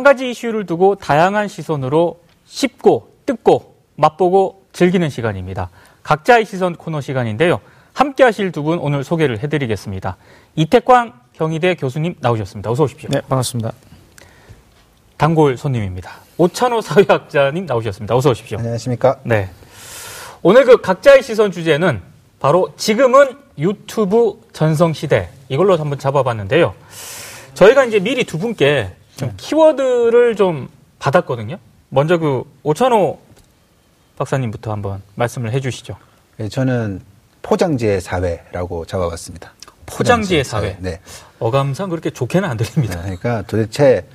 한 가지 이슈를 두고 다양한 시선으로 씹고 뜯고 맛보고 즐기는 시간입니다. 각자의 시선 코너 시간인데요. 함께 하실 두 분 오늘 소개를 해드리겠습니다. 이태광 경희대 교수님 나오셨습니다. 어서 오십시오. 네, 반갑습니다. 단골 손님입니다. 오찬호 사회학자님 나오셨습니다. 어서 오십시오. 안녕하십니까? 네. 오늘 그 각자의 시선 주제는 바로 지금은 유튜브 전성 시대 이걸로 한번 잡아봤는데요. 저희가 이제 미리 두 분께 좀 네. 키워드를 좀 받았거든요. 먼저 그 오찬호 박사님부터 한번 말씀을 해주시죠. 네, 저는 포장지의 사회라고 잡아봤습니다. 포장지의 사회. 네. 어감상 그렇게 좋게는 안 네, 들립니다. 그러니까 도대체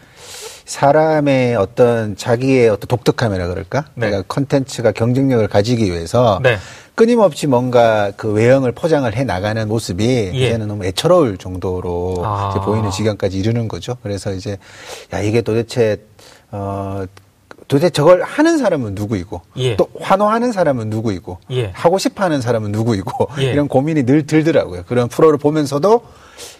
사람의 어떤 자기의 어떤 독특함이라 그럴까? 네. 그러니까 컨텐츠가 경쟁력을 가지기 위해서 네. 끊임없이 뭔가 그 외형을 포장을 해 나가는 모습이 예. 이제는 너무 애처로울 정도로 아. 보이는 지경까지 이르는 거죠. 그래서 이제 야 이게 도대체 어 도대체 저걸 하는 사람은 누구이고 예. 또 환호하는 사람은 누구이고 예. 하고 싶어하는 사람은 누구이고 예. 이런 고민이 늘 들더라고요. 그런 프로를 보면서도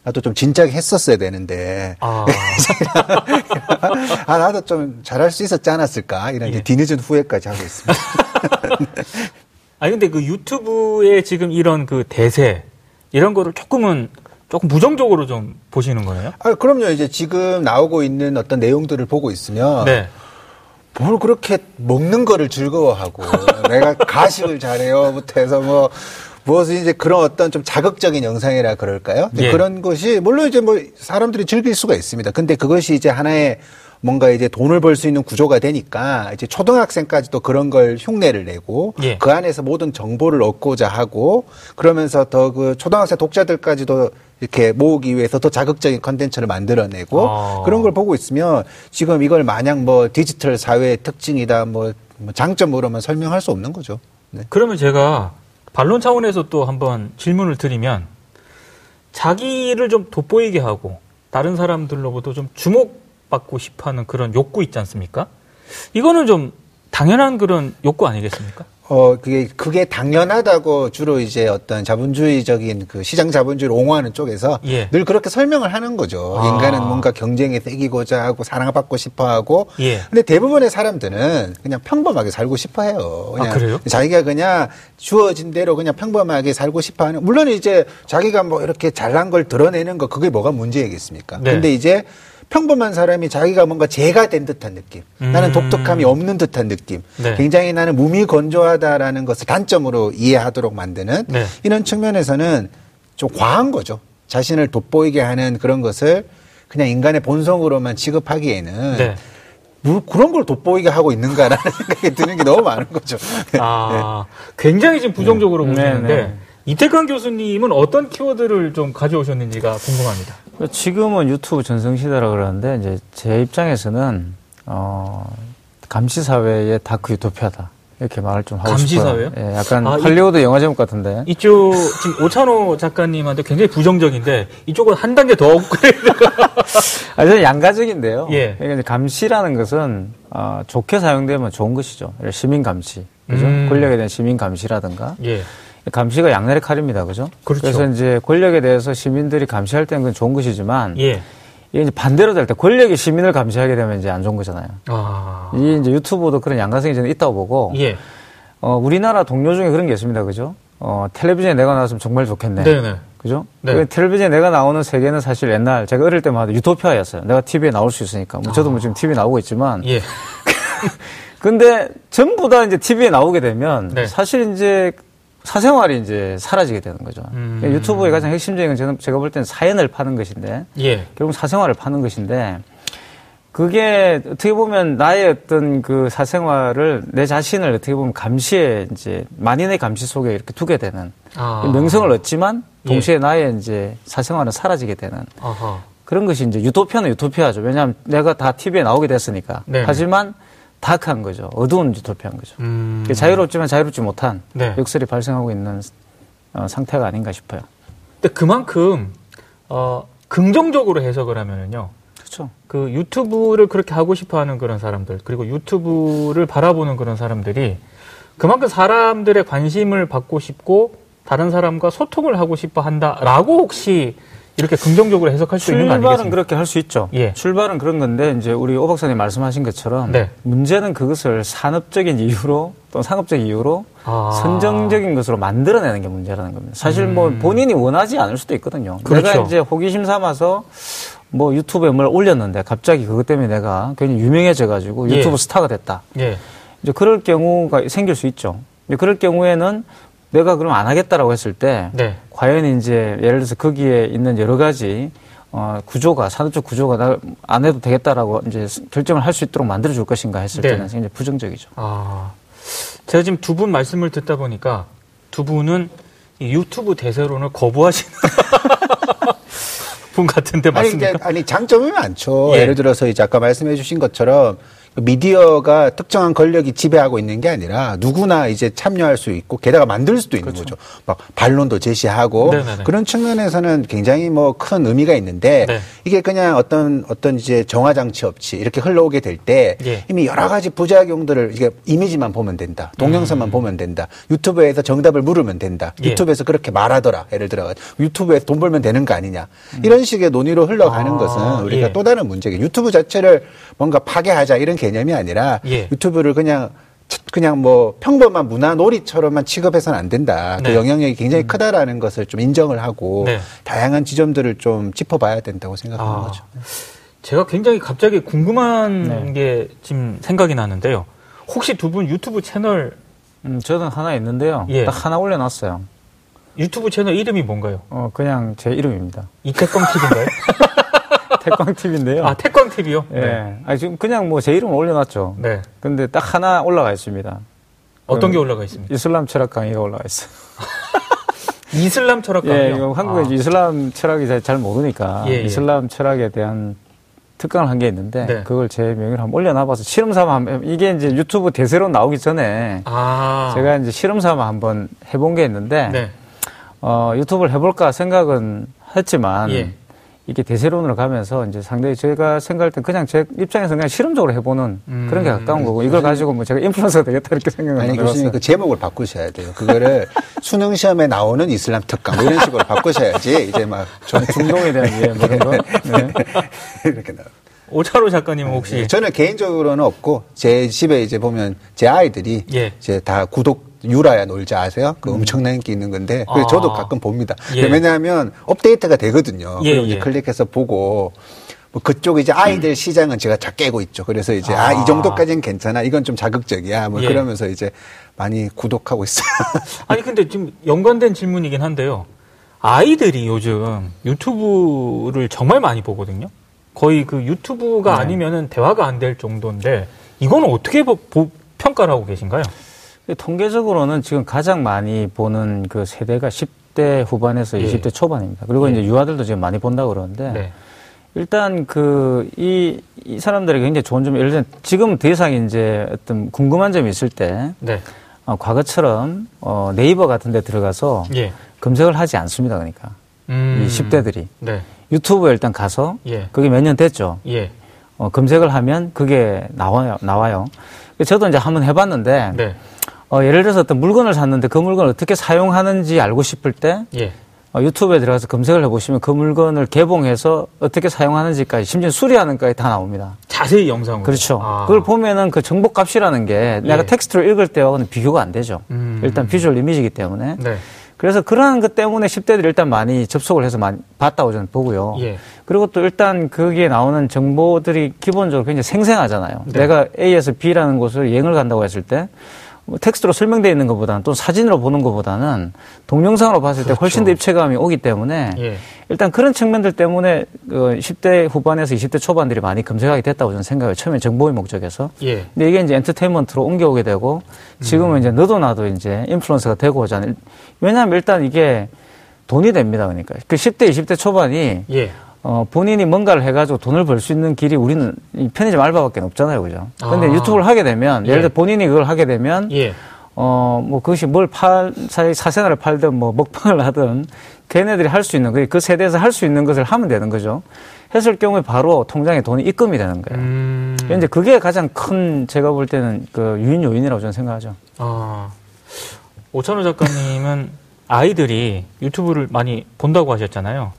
나도 좀 진작에 했었어야 되는데 아. 아 나도 좀 잘할 수 있었지 않았을까 이런 예. 뒤늦은 후회까지 하고 있습니다. 아니 근데 그 유튜브의 지금 이런 그 대세 이런 거를 조금은 조금 부정적으로 좀 보시는 거예요? 아, 그럼요. 이제 지금 나오고 있는 어떤 내용들을 보고 있으면 네. 뭘 그렇게 먹는 거를 즐거워하고 내가 가식을 잘해요부터 해서 뭐 무엇을 이제 그런 어떤 좀 자극적인 영상이라 그럴까요? 예. 그런 것이 물론 이제 뭐 사람들이 즐길 수가 있습니다. 근데 그것이 이제 하나의 뭔가 이제 돈을 벌 수 있는 구조가 되니까 이제 초등학생까지도 그런 걸 흉내를 내고 예. 그 안에서 모든 정보를 얻고자 하고 그러면서 더 그 초등학생 독자들까지도 이렇게 모으기 위해서 더 자극적인 컨텐츠를 만들어내고 아. 그런 걸 보고 있으면 지금 이걸 마냥 뭐 디지털 사회의 특징이다 뭐, 뭐 장점으로만 설명할 수 없는 거죠. 네. 그러면 제가 반론 차원에서 또 한번 질문을 드리면 자기를 좀 돋보이게 하고 다른 사람들로부터 좀 주목받고 싶어하는 그런 욕구 있지 않습니까? 이거는 좀 당연한 그런 욕구 아니겠습니까? 어, 그게, 그게 당연하다고 주로 이제 어떤 자본주의적인 그 시장 자본주의를 옹호하는 쪽에서 예. 늘 그렇게 설명을 하는 거죠. 아. 인간은 뭔가 경쟁에 새기고자 하고 사랑받고 싶어 하고. 예. 근데 대부분의 사람들은 그냥 평범하게 살고 싶어 해요. 그냥 아, 그래요? 자기가 그냥 주어진 대로 그냥 평범하게 살고 싶어 하는. 물론 이제 자기가 뭐 이렇게 잘난 걸 드러내는 거 그게 뭐가 문제이겠습니까? 네. 근데 이제 평범한 사람이 자기가 뭔가 죄가 된 듯한 느낌. 음. 나는 독특함이 없는 듯한 느낌. 네. 굉장히 나는 무미건조하다라는 것을 단점으로 이해하도록 만드는 네. 이런 측면에서는 좀 과한 거죠. 자신을 돋보이게 하는 그런 것을 그냥 인간의 본성으로만 취급하기에는 네. 뭐 그런 걸 돋보이게 하고 있는가라는 생각이 드는 게 너무 많은 거죠. 아, 굉장히 지금 부정적으로 네. 보시는데 네, 네. 이태강 교수님은 어떤 키워드를 좀 가져오셨는지가 궁금합니다. 지금은 유튜브 전성시대라 그러는데 이제 제 입장에서는 어, 감시 사회의 dark 유토피아다 이렇게 말을 좀 하고 감시 싶어요. 사회요? 예, 약간 아, 이- 할리우드 영화 제목 같은데. 이쪽 지금 오찬호 작가님한테 굉장히 부정적인데 이쪽은 한 단계 더 업그레이드가 아, 저는 양가적인데요. 예. 그러니까 감시라는 것은 어, 좋게 사용되면 좋은 것이죠. 시민 감시, 그죠? 음. 권력에 대한 시민 감시라든가. 예. 감시가 양날의 칼입니다, 그죠? 그렇죠. 래서 이제 권력에 대해서 시민들이 감시할 때는 좋은 것이지만 예. 이게 이제 반대로 될 때 권력이 시민을 감시하게 되면 이제 안 좋은 거잖아요. 아. 이 이제 유튜브도 그런 양가성이 저는 있다고 보고 예. 어, 우리나라 동료 중에 그런 게 있습니다. 그죠? 어, 텔레비전에 내가 나왔으면 정말 좋겠네. 네네. 그죠? 네. 그 텔레비전에 내가 나오는 세계는 사실 옛날 제가 어릴 해도 유토피아였어요. 내가 TV에 나올 수 있으니까. 뭐 저도 뭐 지금 TV 나오고 있지만. 예. 근데 전부 다 이제 TV에 나오게 되면 네. 사실 이제 사생활이 이제 사라지게 되는 거죠. 음. 그러니까 유튜브의 가장 핵심적인 건 저는 제가 볼 때는 사연을 파는 것인데 예. 결국 사생활을 파는 것인데 그게 어떻게 보면 나의 어떤 그 사생활을 내 자신을 어떻게 보면 감시에 이제 만인의 감시 속에 이렇게 두게 되는 아. 명성을 얻지만 예. 동시에 나의 이제 사생활은 사라지게 되는 아하. 그런 것이 이제 유토피아는 유토피아죠. 왜냐하면 내가 다 TV에 나오게 됐으니까. 네. 하지만 다크한 거죠. 어두운 유토피아인 거죠. 음. 자유롭지만 자유롭지 못한 네. 역설이 발생하고 있는 어, 상태가 아닌가 싶어요. 근데 그만큼 어, 긍정적으로 해석을 하면은요. 그렇죠. 그 유튜브를 그렇게 하고 싶어 하는 그런 사람들, 그리고 유튜브를 바라보는 그런 사람들이 그만큼 사람들의 관심을 받고 싶고 다른 사람과 소통을 하고 싶어 한다라고 혹시 이렇게 긍정적으로 해석할 수 있는 거 출발은 아니겠습니까? 그렇게 할 수 있죠. 예. 출발은 그런 건데 이제 우리 오 박사님 말씀하신 것처럼 네. 문제는 그것을 산업적인 이유로 또는 상업적 이유로 아. 선정적인 것으로 만들어내는 게 문제라는 겁니다. 사실 뭐 본인이 원하지 않을 수도 있거든요. 음. 그렇죠. 내가 이제 호기심 삼아서 뭐 유튜브에 뭘 올렸는데 갑자기 그것 때문에 내가 괜히 유명해져 가지고 예. 유튜브 스타가 됐다. 예. 이제 그럴 경우가 생길 수 있죠. 그럴 경우에는 내가 그럼 안 하겠다라고 했을 때 네. 과연 이제 예를 들어서 거기에 있는 여러 가지 어, 구조가 산업적 구조가 나 안 해도 되겠다라고 이제 결정을 할 수 있도록 만들어 줄 것인가 했을 네. 때는 굉장히 부정적이죠. 아, 제가 지금 두 분 말씀을 듣다 보니까 두 분은 이 유튜브 대세론을 거부하시는 분 같은데 아니, 맞습니까? 이게, 아니, 장점이 많죠. 예. 예. 를 들어서 이제 아까 말씀해 주신 것처럼 미디어가 특정한 권력이 지배하고 있는 게 아니라 누구나 이제 참여할 수 있고 게다가 만들 수도 있는 거죠. 막 반론도 제시하고 그렇죠. 네네네. 그런 측면에서는 굉장히 뭐 큰 의미가 있는데 네. 이게 그냥 어떤 어떤 이제 정화 장치 없이 이렇게 흘러오게 될때 예. 이미 여러 가지 부작용들을 이게 이미지만 보면 된다. 음. 동영상만 보면 된다. 유튜브에서 정답을 물으면 된다. 예. 유튜브에서 그렇게 말하더라. 예를 들어 유튜브에서 돈 벌면 되는 거 아니냐. 이런 식의 논의로 흘러가는 음. 아, 것은 우리가 예. 또 다른 문제게 유튜브 자체를 뭔가 파괴하자 이런 개념이 아니라 예. 유튜브를 그냥 그냥 뭐 평범한 문화 놀이처럼만 취급해서는 안 된다. 네. 그 영향력이 굉장히 크다라는 것을 좀 인정을 하고 네. 다양한 지점들을 좀 짚어봐야 된다고 생각하는 아, 거죠. 제가 굉장히 갑자기 궁금한 네. 게 지금 생각이 나는데요. 혹시 두 분 유튜브 채널 음, 저는 하나 있는데요. 예. 딱 하나 올려놨어요. 유튜브 채널 이름이 뭔가요? 어, 그냥 제 이름입니다. 이태광 TV인가요? 태광 TV인데요. 아 태광 TV요? 예. 아니, 지금 그냥 뭐 제 이름을 올려놨죠. 네. 근데 딱 하나 올라가 있습니다. 어떤 그게 올라가 있습니까? 이슬람 철학 강의가 올라가 있어요. 이슬람 철학 예, 강의요. 이거 한국에 아, 이슬람 철학이 잘, 잘 모르니까 예, 예. 이슬람 철학에 대한 특강을 한 게 있는데 네. 그걸 제 명의로 한번 올려놔봐서 실험 삼아 한번 이게 이제 유튜브 대세로 나오기 전에 아, 제가 이제 실험 삼아 한번 해본 게 있는데 네. 어, 유튜브를 해볼까 생각은 했지만 예. 이게 대세론으로 가면서 이제 상당히 제가 생각할 때 그냥 제 입장에서 그냥 실험적으로 해보는 음. 그런 게 가까운 거고 이걸 가지고 뭐 제가 인플루언서가 되겠다 이렇게 생각을 아니 해봤어요. 교수님 그 제목을 바꾸셔야 돼요. 그거를 수능 시험에 나오는 이슬람 특강 뭐 이런 식으로 바꾸셔야지 이제 막좀 중동에 대한 이해 뭐 이런 거. 네. 이렇게 나. 오차로 작가님은 혹시 저는 개인적으로는 없고 제 집에 이제 보면 제 아이들이 예. 이제 다 구독 유라야 놀자 아세요? 그 엄청난 인기 있는 건데 그래서 아. 저도 가끔 봅니다. 예. 왜냐하면 업데이트가 되거든요. 예, 그리고 이제 예. 클릭해서 보고 뭐 그쪽 이제 아이들 시장은 제가 잘 깨고 있죠. 그래서 이제 아이 아. 정도까지는 괜찮아. 이건 좀 자극적이야. 뭐 예. 그러면서 이제 많이 구독하고 있어요. 아니 근데 지금 연관된 질문이긴 한데요. 아이들이 요즘 유튜브를 정말 많이 보거든요. 거의 그 유튜브가 네. 아니면은 대화가 안 될 정도인데 이거는 어떻게 보- 보- 평가를 하고 계신가요? 통계적으로는 지금 가장 많이 보는 그 세대가 10대 후반에서 예. 20대 초반입니다. 그리고 예. 이제 유아들도 지금 많이 본다고 그러는데 네. 일단 그, 이, 이 사람들에게 굉장히 좋은 점이 예를 들면 지금 더 이상 이제 어떤 궁금한 점이 있을 때 네. 어, 과거처럼 어, 네이버 같은 데 들어가서 예. 검색을 하지 않습니다. 그러니까. 음. 이 10대들이. 네. 유튜브에 일단 가서 예. 그게 몇 년 됐죠. 예. 어, 검색을 하면 그게 나와요. 나와요. 저도 이제 한번 해봤는데 네. 어, 예를 들어서 어떤 물건을 샀는데 그 물건을 어떻게 사용하는지 알고 싶을 때 예. 어, 유튜브에 들어가서 검색을 해보시면 그 물건을 개봉해서 어떻게 사용하는지까지 심지어 수리하는까지 다 나옵니다. 자세히 영상으로. 그렇죠. 아. 그걸 보면은 그 정보값이라는 게 내가 예. 텍스트로 읽을 때와는 비교가 안 되죠. 음. 일단 비주얼 이미지이기 때문에. 네. 그래서 그러한 것 때문에 10대들이 일단 많이 접속을 해서 많이 봤다고 저는 보고요. 예. 그리고 또 일단 거기에 나오는 정보들이 기본적으로 굉장히 생생하잖아요. 네. 내가 A에서 B라는 곳을 여행을 간다고 했을 때뭐 텍스트로 설명되어 있는 것보다는 또 사진으로 보는 것보다는 동영상으로 봤을 때 훨씬 더 입체감이 오기 때문에 그렇죠. 예. 일단 그런 측면들 때문에 그 10대 후반에서 20대 초반들이 많이 검색하게 됐다고 저는 생각해요. 처음에 정보의 목적에서. 예. 근데 이게 이제 엔터테인먼트로 옮겨오게 되고 지금은 이제 너도 나도 이제 인플루언서가 되고 오잖아요. 왜냐하면 일단 이게 돈이 됩니다. 그러니까. 그 10대, 20대 초반이 예. 어, 본인이 뭔가를 해가지고 돈을 벌 수 있는 길이 우리는 이 편의점 알바밖에 없잖아요. 그죠? 근데 아. 유튜브를 하게 되면, 예를 예. 들어 본인이 그걸 하게 되면, 예. 어, 뭐 그것이 뭘 팔, 사- 사생활을 팔든 뭐 먹방을 하든 걔네들이 할 수 있는, 그- 그 세대에서 할 수 있는 것을 하면 되는 거죠. 했을 경우에 바로 통장에 돈이 입금이 되는 거예요. 음. 이제 그게 가장 큰 제가 볼 때는 그 유인 요인이라고 저는 생각하죠. 아. 오찬호 작가님은 아이들이 유튜브를 많이 본다고 하셨잖아요.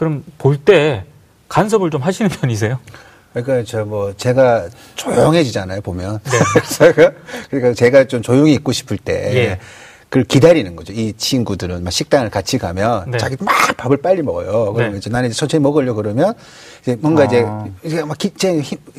그럼 볼 때 간섭을 좀 하시는 편이세요? 그러니까 저 뭐 제가 조용해지잖아요 보면. 네. 제가 그러니까 제가 좀 조용히 있고 싶을 때 예. 그걸 기다리는 거죠. 이 친구들은 막 식당을 같이 가면 네. 자기 막 밥을 빨리 먹어요. 그러면 네. 이제 나는 이제 천천히 먹으려 고 그러면 이제 뭔가 이제 아. 이제 막 기,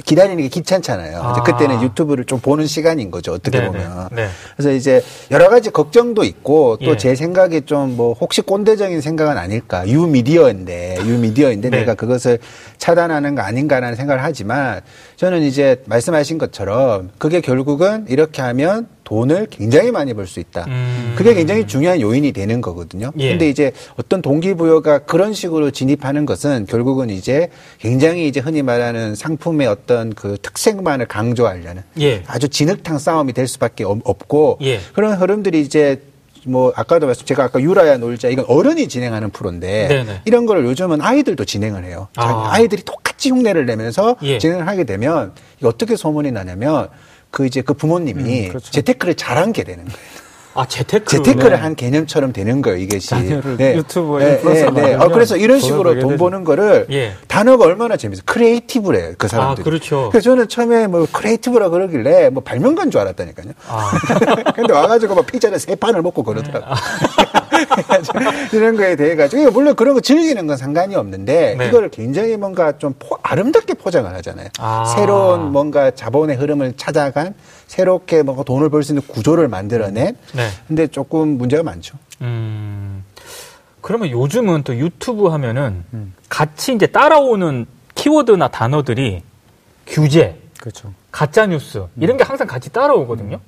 기다리는 게 귀찮잖아요. 아. 이제 그때는 유튜브를 좀 보는 시간인 거죠. 어떻게 네, 보면. 네, 네. 그래서 이제 여러 가지 걱정도 있고 또 예. 제 생각에 좀 뭐 혹시 꼰대적인 생각은 아닐까. 유미디어인데 유미디어인데 네. 내가 그것을 차단하는 거 아닌가라는 생각을 하지만 저는 이제 말씀하신 것처럼 그게 결국은 이렇게 하면 돈을 굉장히 많이 벌 수 있다. 음. 그게 굉장히 중요한 요인이 되는 거거든요. 예. 근데 이제 어떤 동기부여가 그런 식으로 진입하는 것은 결국은 이제 굉장히 이제 흔히 말하는 상품의 어떤 그 특색만을 강조하려는 예. 아주 진흙탕 싸움이 될 수밖에 없- 없고 예. 그런 흐름들이 이제 뭐 아까도 말씀 제가 아까 유라야 놀자 이건 어른이 진행하는 프로인데 네네. 이런 거를 요즘은 아이들도 진행을 해요. 아. 자기 아이들이 똑같이 흉내를 내면서 예. 진행을 하게 되면 어떻게 소문이 나냐면 그 이제 그 부모님이 음, 그렇죠. 재테크를 잘한 게 되는 거예요. 아 재테크. 재테크를 한 개념처럼 되는 거예요, 이것이. 자녀를 유튜브에 네, 네, 네. 어, 그래서 이런 식으로 돈 되죠. 버는 거를 예. 단어가 얼마나 재밌어요. 크리에이터래요, 그 사람들이. 아, 그렇죠. 그래서 저는 처음에 뭐 크리에이터라 그러길래 뭐 발명가인 줄 알았다니까요. 아. 근데 와가지고 막 피자를 세 판을 먹고 그러더라고. 네. 이런 거에 대해 가지고 물론 그런 거 즐기는 건 상관이 없는데 네. 이거를 굉장히 뭔가 좀 포- 아름답게 포장을 하잖아요. 아. 새로운 뭔가 자본의 흐름을 찾아간 새롭게 뭔가 돈을 벌 수 있는 구조를 만들어낸. 네. 근데 조금 문제가 많죠. 음. 그러면 요즘은 또 유튜브 하면은 음. 같이 이제 따라오는 키워드나 단어들이 규제, 그렇죠. 가짜 뉴스 이런 게 항상 같이 따라오거든요.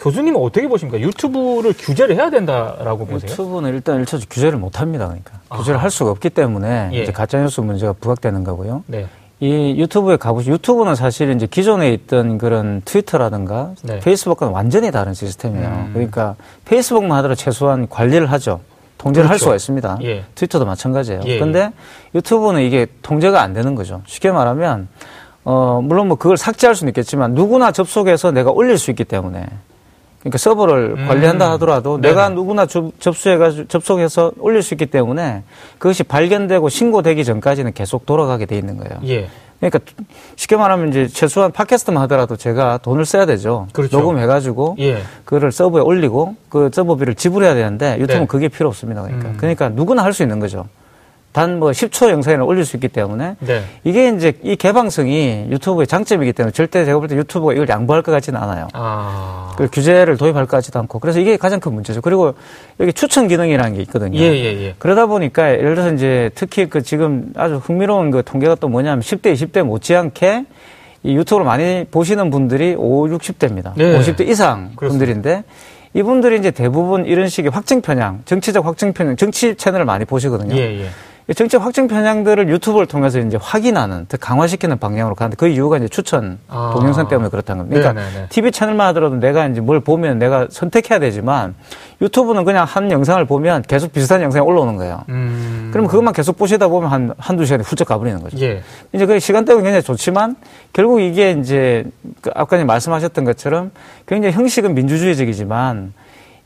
교수님은 어떻게 보십니까? 유튜브를 규제를 해야 된다라고 보세요? 유튜브는 일단 일차적 규제를 못 합니다. 그러니까 규제를 아하. 할 수가 없기 때문에 예. 이제 가짜 뉴스 문제가 부각되는 거고요. 네. 이 유튜브에 가보시 유튜브는 사실 이제 기존에 있던 그런 트위터라든가 네. 페이스북과는 완전히 다른 시스템이에요. 음. 그러니까 페이스북만 하더라도 최소한 관리를 하죠. 통제를 할 그렇죠. 수가 있습니다. 예. 트위터도 마찬가지예요. 예, 근데 유튜브는 이게 통제가 안 되는 거죠. 쉽게 말하면 어 물론 뭐 그걸 삭제할 수는 있겠지만 누구나 접속해서 내가 올릴 수 있기 때문에 그러니까 서버를 음. 관리한다 하더라도 네네. 내가 누구나 접- 접수해가지고 접속해서 올릴 수 있기 때문에 그것이 발견되고 신고되기 전까지는 계속 돌아가게 돼 있는 거예요. 예. 그러니까 쉽게 말하면 이제 최소한 팟캐스트만 하더라도 제가 돈을 써야 되죠. 그렇죠. 녹음해가지고 예. 그거를 서버에 올리고 그 서버비를 지불해야 되는데 유튜브는 네. 그게 필요 없습니다. 그러니까 음. 그러니까 누구나 할 수 있는 거죠. 단 뭐 10초 영상을 올릴 수 있기 때문에 네. 이게 이제 이 개방성이 유튜브의 장점이기 때문에 절대 제가 볼 때 유튜브가 이걸 양보할 것 같지는 않아요. 아. 그 규제를 도입할 것 같지도 않고 그래서 이게 가장 큰 문제죠. 그리고 여기 추천 기능이라는 게 있거든요. 예, 예, 예. 그러다 보니까 예를 들어서 이제 특히 그 지금 아주 흥미로운 그 통계가 또 뭐냐면 10대, 20대 못지않게 이 유튜브를 많이 보시는 분들이 5, 60대입니다. 네. 50대 이상 그렇습니다. 분들인데 이분들이 이제 대부분 이런 식의 확증 편향, 정치적 확증 편향, 정치 채널을 많이 보시거든요. 예, 예. 이 정치 확증 편향들을 유튜브를 통해서 이제 확인하는, 더 강화시키는 방향으로 가는데 그 이유가 이제 추천 아. 동영상 때문에 그렇다는 겁니다. 그러니까 네네네. TV 채널만 하더라도 내가 이제 뭘 보면 내가 선택해야 되지만 유튜브는 그냥 한 영상을 보면 계속 비슷한 영상이 올라오는 거예요. 음. 그러면 그것만 계속 보시다 보면 한, 한두 시간이 훌쩍 가버리는 거죠. 예. 이제 그 시간대가 굉장히 좋지만 결국 이게 이제 그 아까 말씀하셨던 것처럼 굉장히 형식은 민주주의적이지만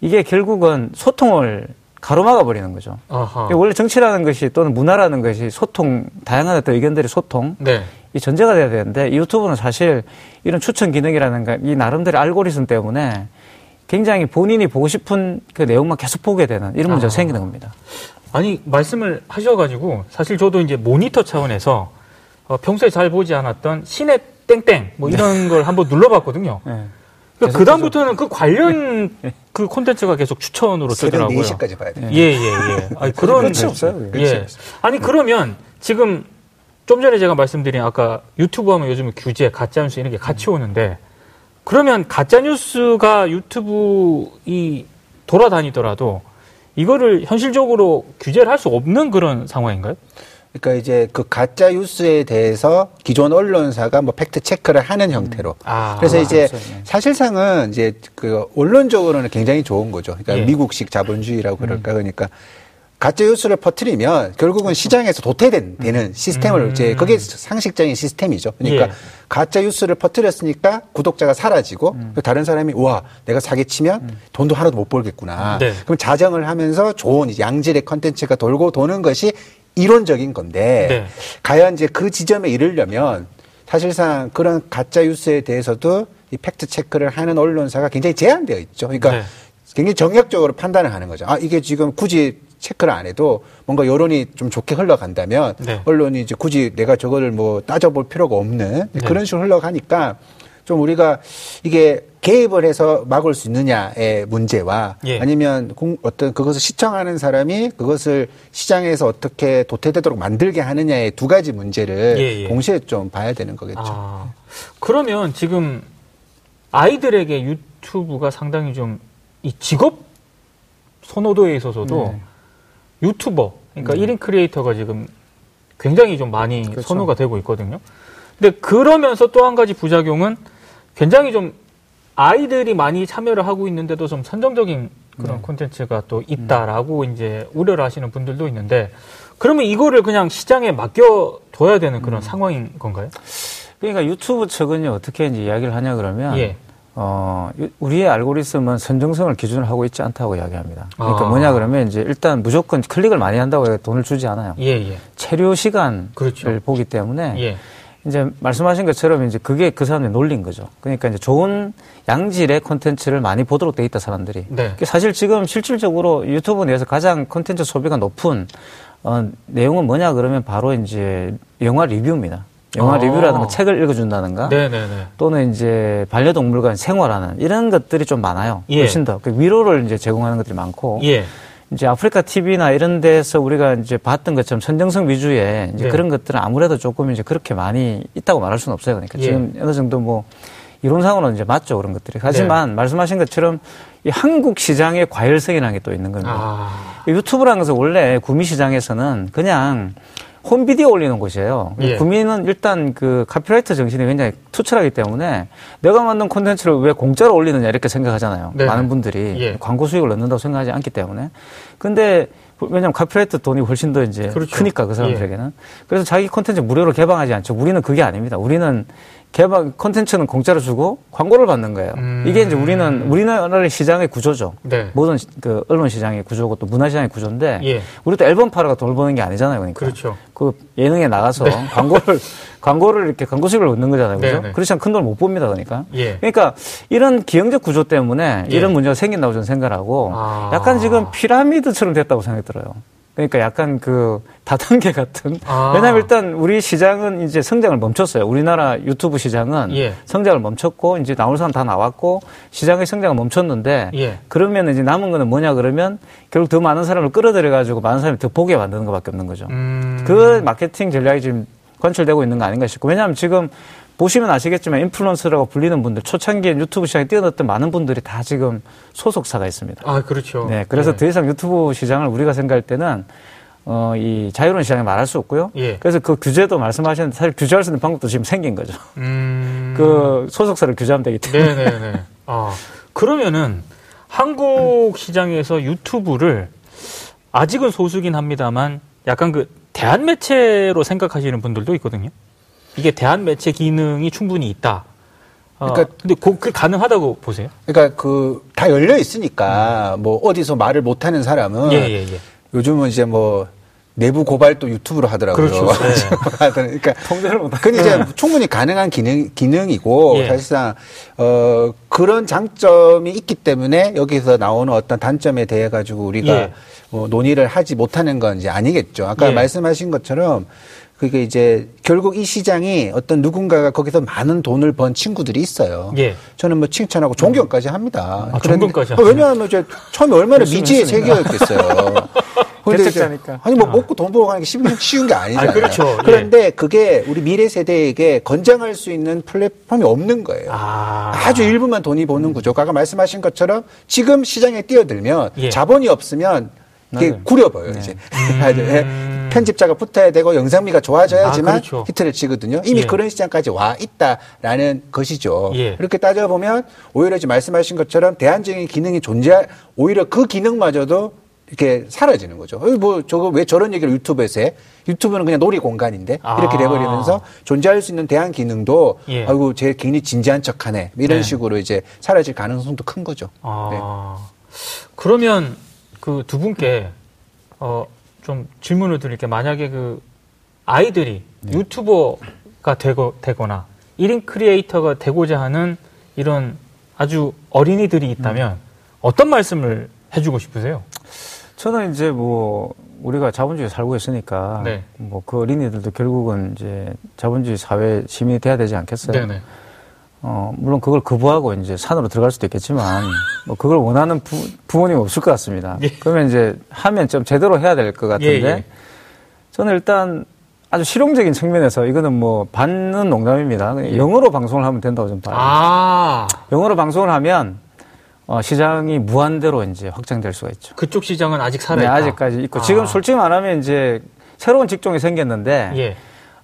이게 결국은 소통을 가로막아 버리는 거죠. 아하. 원래 정치라는 것이 또는 문화라는 것이 소통, 다양한 어떤 의견들의 소통, 네. 이 전제가 돼야 되는데 이 유튜브는 사실 이런 추천 기능이라는가 이 나름대로 알고리즘 때문에 굉장히 본인이 보고 싶은 그 내용만 계속 보게 되는 이런 문제가 아. 생기는 겁니다. 아니 말씀을 하셔가지고 사실 저도 이제 모니터 차원에서 어, 평소에 잘 보지 않았던 시내 땡땡 뭐 이런 걸 한번 눌러봤거든요. 네. 그러니까 그 다음부터는 그 관련 그 콘텐츠가 계속 추천으로 뜨더라고요. 4시까지 봐야 돼요. 예, 예, 예. 아니, 그런. 끝이 없어요. 예. 끝이 없어요. 아니, 그러면 지금 좀 전에 제가 말씀드린 아까 유튜브 하면 요즘 규제, 가짜 뉴스 이런 게 같이 오는데 그러면 가짜 뉴스가 유튜브 이 돌아다니더라도 이거를 현실적으로 규제를 할 수 없는 그런 상황인가요? 그러니까 이제 그 가짜 뉴스에 대해서 기존 언론사가 뭐 팩트 체크를 하는 형태로. 아. 그래서 이제 그렇죠. 네. 사실상은 이제 그 언론적으로는 굉장히 좋은 거죠. 그러니까 예. 미국식 자본주의라고 그럴까 그러니까 가짜 뉴스를 퍼뜨리면 결국은 시장에서 도태되는 시스템을 음. 이제 그게 상식적인 시스템이죠. 그러니까 예. 가짜 뉴스를 퍼뜨렸으니까 구독자가 사라지고 음. 그 다른 사람이 와 내가 사기치면 돈도 하나도 못 벌겠구나. 네. 그럼 자정을 하면서 좋은 이제 양질의 컨텐츠가 돌고 도는 것이 이론적인 건데 네. 과연 이제 그 지점에 이르려면 사실상 그런 가짜 뉴스에 대해서도 이 팩트 체크를 하는 언론사가 굉장히 제한되어 있죠. 그러니까 네. 굉장히 정략적으로 판단을 하는 거죠. 아 이게 지금 굳이 체크를 안 해도 뭔가 여론이 좀 좋게 흘러간다면 네. 언론이 이제 굳이 내가 저거를 뭐 따져볼 필요가 없는 네. 그런 식으로 흘러가니까 좀 우리가 이게 개입을 해서 막을 수 있느냐의 문제와 예. 아니면 공- 어떤 그것을 시청하는 사람이 그것을 시장에서 어떻게 도태되도록 만들게 하느냐의 두 가지 문제를 예, 예. 동시에 좀 봐야 되는 거겠죠. 아, 그러면 지금 아이들에게 유튜브가 상당히 좀 이 직업 선호도에 있어서도 네. 유튜버, 그러니까 네. 일 1인 크리에이터가 지금 굉장히 좀 많이 그렇죠. 선호가 되고 있거든요. 근데 그러면서 또 한 가지 부작용은 굉장히 좀 아이들이 많이 참여를 하고 있는데도 좀 선정적인 그런 네. 콘텐츠가 또 있다라고 이제 우려를 하시는 분들도 있는데 그러면 이거를 그냥 시장에 맡겨둬야 되는 음. 그런 상황인 건가요? 그러니까 유튜브 측은요 어떻게 이제 이야기를 하냐 그러면 예. 어, 유- 우리의 알고리즘은 선정성을 기준으로 하고 있지 않다고 이야기합니다. 그러니까 아. 뭐냐 그러면 이제 일단 무조건 클릭을 많이 한다고 돈을 주지 않아요. 예, 예. 체류 시간을 그렇죠. 보기 때문에 예. 이제 말씀하신 것처럼 이제 그게 그 사람의 논리인 거죠. 그러니까 이제 좋은 양질의 콘텐츠를 많이 보도록 돼 있다 사람들이. 네. 사실 지금 실질적으로 유튜브 내에서 가장 콘텐츠 소비가 높은 어, 내용은 뭐냐 그러면 바로 이제 영화 리뷰입니다. 영화 아. 리뷰라든가 책을 읽어준다든가 네네네. 또는 이제 반려동물과 생활하는 이런 것들이 좀 많아요. 예. 훨씬 더. 그 위로를 이제 제공하는 것들이 많고. 예. 이제 아프리카 TV나 이런 데서 우리가 이제 봤던 것처럼 선정성 위주의 이제 네. 그런 것들은 아무래도 조금 이제 그렇게 많이 있다고 말할 수는 없어요. 그러니까 예. 지금 어느 정도 뭐 이론상으로는 이제 맞죠. 그런 것들이. 하지만 네. 말씀하신 것처럼 이 한국 시장의 과열성이라는 게 또 있는 겁니다. 아. 이 유튜브라는 것은 원래 구미 시장에서는 그냥 홈비디오 올리는 곳이에요. 예. 구미는 일단 그 카피라이트 정신이 굉장히 투철하기 때문에 내가 만든 콘텐츠를 왜 공짜로 올리느냐 이렇게 생각하잖아요. 네. 많은 분들이 예. 광고 수익을 얻는다고 생각하지 않기 때문에. 근데 왜냐하면 카피라이트 돈이 훨씬 더 이제 그렇죠. 크니까 그 사람들에게는. 그래서 자기 콘텐츠 무료로 개방하지 않죠. 우리는 그게 아닙니다. 우리는 개방 콘텐츠는 공짜로 주고 광고를 받는 거예요. 음. 이게 이제 우리는 우리나라의 시장의 구조죠. 네. 모든 시- 그 언론 시장의 구조고 또 문화 시장의 구조인데 예. 우리도 앨범 팔아가 돈을 버는 게 아니잖아요. 그러니까 그렇죠. 그 예능에 나가서 광고를 광고를 이렇게 광고 수익을 얻는 거잖아요. 그죠? 네네. 그렇지 않으면 큰 돈을 못 봅니다. 그러니까. 예. 그러니까 이런 기형적 구조 때문에 예. 이런 문제가 생긴다고 저는 생각을 하고 아. 약간 지금 피라미드처럼 됐다고 생각이 들어요. 그러니까 약간 그 다단계 같은. 아. 왜냐하면 일단 우리 시장은 이제 성장을 멈췄어요. 우리나라 유튜브 시장은 예. 성장을 멈췄고 이제 나올 사람 다 나왔고 시장의 성장을 멈췄는데 예. 그러면 이제 남은 거는 뭐냐 그러면 결국 더 많은 사람을 끌어들여 가지고 많은 사람이 더 보게 만드는 것밖에 없는 거죠. 음. 그 마케팅 전략이 지금 관철되고 있는 거 아닌가 싶고 왜냐하면 지금 보시면 아시겠지만 인플루언서라고 불리는 분들 초창기에 유튜브 시장에 뛰어났던 많은 분들이 다 지금 소속사가 있습니다. 아, 그렇죠. 네, 그래서 예. 더 이상 유튜브 시장을 우리가 생각할 때는 어, 이 자유로운 시장에 말할 수 없고요. 예. 그래서 그 규제도 말씀하셨는데 사실 규제할 수 있는 방법도 지금 생긴 거죠. 음. 그 소속사를 규제하면 되기 때문에. 네네네. 아, 그러면은 한국 시장에서 유튜브를 아직은 소수긴 합니다만 약간 그 대한 매체로 생각하시는 분들도 있거든요. 이게 대한 매체 기능이 충분히 있다. 어, 그러니까- 근데 그, 그 가능하다고 보세요? 그러니까 그 다 열려 있으니까 뭐 어디서 말을 못 하는 사람은 예, 예, 예. 요즘은 이제 뭐 내부 고발도 유튜브로 하더라고요. 그렇죠. 네. 그러니까 통제를 못 그건 이제 충분히 가능한 기능, 기능이고 예. 사실상 어 그런 장점이 있기 때문에 여기서 나오는 어떤 단점에 대해 가지고 우리가 예. 뭐 논의를 하지 못하는 건 이제 아니겠죠. 아까 예. 말씀하신 것처럼 그게 이제 결국 이 시장이 어떤 누군가가 거기서 많은 돈을 번 친구들이 있어요. 예. 저는 뭐 칭찬하고 존경까지 합니다. 아, 그런데- 존경까지 아? 왜냐하면 이제 처음에 얼마나 미지의. 세계였겠어요. 개척자니까. 아니 뭐 먹고 돈 벌어 가는 게 쉬운, 쉬운 게 아니잖아요. 아, 그렇죠. 예. 그런데 그게 우리 미래 세대에게 권장할 수 있는 플랫폼이 없는 거예요. 아. 아주 일부만 돈이 버는 구조가 아까 말씀하신 것처럼 지금 시장에 뛰어들면 예. 자본이 없으면 이게. 구려버요 네. 이제 예. 편집자가 붙어야 되고 영상미가 좋아져야지만 아, 그렇죠. 히트를 치거든요. 이미 예. 그런 시장까지 와 있다라는 것이죠. 예. 그렇게 따져보면 오히려 지금 말씀하신 것처럼 대안적인 기능이 존재 오히려 그 기능마저도 이렇게 사라지는 거죠. 뭐 저거 왜 저런 얘기를 유튜브에서 해? 유튜브는 그냥 놀이 공간인데 이렇게 아. 돼버리면서 존재할 수 있는 대안 기능도 예. 아이고 쟤 굉장히 진지한 척하네 이런 네. 식으로 이제 사라질 가능성도 큰 거죠. 아. 네. 그러면 그 두 분께 어, 좀 질문을 드릴게요. 만약에 그 아이들이 유튜버가 되고, 되거나 1인 크리에이터가 되고자 하는 이런 아주 어린이들이 있다면 어떤 말씀을 해주고 싶으세요? 저는 이제 뭐 우리가 자본주의에 살고 있으니까 네. 뭐그 어린이들도 결국은 이제 자본주의 사회 시민이 돼야 되지 않겠어요? 네네. 어, 물론 그걸 거부하고 이제 산으로 들어갈 수도 있겠지만, 뭐 그걸 원하는 부, 부모님 없을 것 같습니다. 예. 그러면 이제 하면 좀 제대로 해야 될 것 같은데, 예, 예. 저는 일단 아주 실용적인 측면에서 이거는 뭐 반은 농담입니다. 예. 영어로 방송을 하면 된다고 좀 봐요. 아, 영어로 방송을 하면 어, 시장이 무한대로 이제 확장될 수가 있죠. 그쪽 시장은 아직 네, 살아있다. 아직까지 있고 아. 지금 솔직히 말하면 이제 새로운 직종이 생겼는데 예,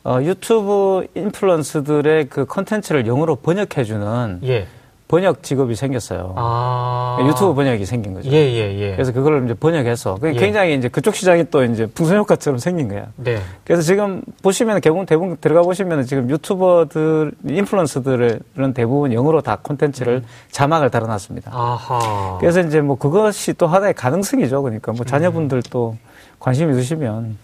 어, 유튜브 인플루언스들의 그 컨텐츠를 영어로 번역해주는 예. 번역 직업이 생겼어요. 아. 유튜브 번역이 생긴 거죠. 예, 예, 예. 그래서 그걸 이제 번역해서 예. 굉장히 이제 그쪽 시장이 또 이제 풍선 효과처럼 생긴 거야. 네. 그래서 지금 보시면 대부분 대부분 들어가 보시면 지금 유튜버들 인플루언서들은 대부분 영어로 다 콘텐츠를 자막을 달아놨습니다. 음. 아하. 그래서 이제 뭐 그것이 또 하나의 가능성이죠. 그러니까 뭐 자녀분들 또 관심 있으시면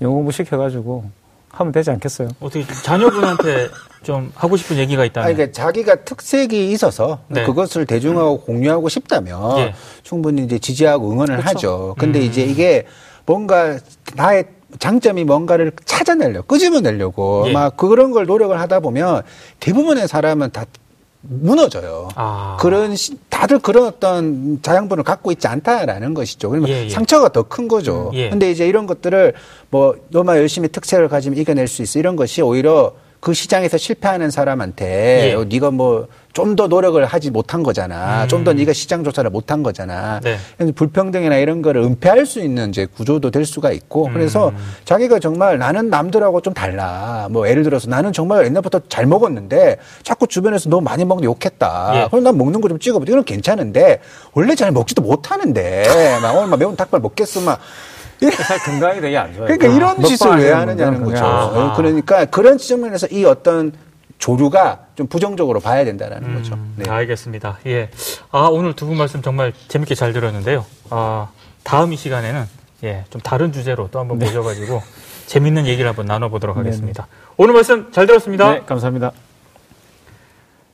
영어 공부 시켜가지고 하면 되지 않겠어요? 어떻게 자녀분한테 좀 하고 싶은 얘기가 있다면? 아니, 그러니까 자기가 특색이 있어서 네. 그것을 대중하고 공유하고 싶다면 예. 충분히 이제 지지하고 응원을 그렇죠. 하죠. 근데 음. 이제 이게 뭔가 나의 장점이 뭔가를 찾아내려고 끄집어내려고 예. 막 그런 걸 노력을 하다 보면 대부분의 사람은 다 무너져요. 아. 그런 시- 다들 그런 어떤 자양분을 갖고 있지 않다라는 것이죠. 그러면 예, 예. 상처가 더 큰 거죠. 음, 예. 근데 이제 이런 것들을 뭐 너만 열심히 특색을 가지면 이겨낼 수 있어 이런 것이 오히려 그 시장에서 실패하는 사람한테 예. 어, 네가 뭐 좀 더 노력을 하지 못한 거잖아. 음. 좀더 네가 시장 조사를 못한 거잖아. 네. 불평등이나 이런 거를 은폐할 수 있는 이제 구조도 될 수가 있고 음. 그래서 자기가 정말 나는 남들하고 좀 달라. 뭐 예를 들어서 나는 정말 옛날부터 잘 먹었는데 자꾸 주변에서 너무 많이 먹는데 욕했다. 예. 그럼 난 먹는 거 좀 찍어보자. 이건 괜찮은데 원래 잘 먹지도 못하는데 막 오늘 막 매운 닭발 먹겠어 막 사실 건강이 되게 안 좋아요. 그러니까 이런 먹방 짓을 왜 하느냐는 거죠. 좋아요. 아. 그러니까 그런 지점에서 이 어떤 조류가 좀 부정적으로 봐야 된다는 거죠. 음, 네. 알겠습니다. 예. 아, 오늘 두 분 말씀 정말 재밌게 잘 들었는데요. 아, 다음 이 시간에는 예, 좀 다른 주제로 또 한번 모셔가지고 재밌는 얘기를 한번 나눠보도록 하겠습니다. 오늘 말씀 잘 들었습니다. 네, 감사합니다.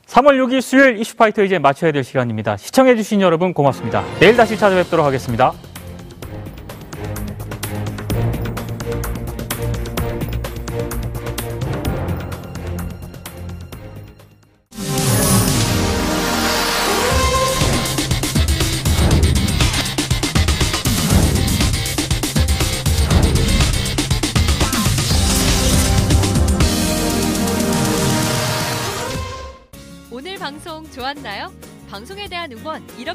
3월 6일 수요일 이슈파이터 이제 마쳐야 될 시간입니다. 시청해주신 여러분 고맙습니다. 내일 다시 찾아뵙도록 하겠습니다.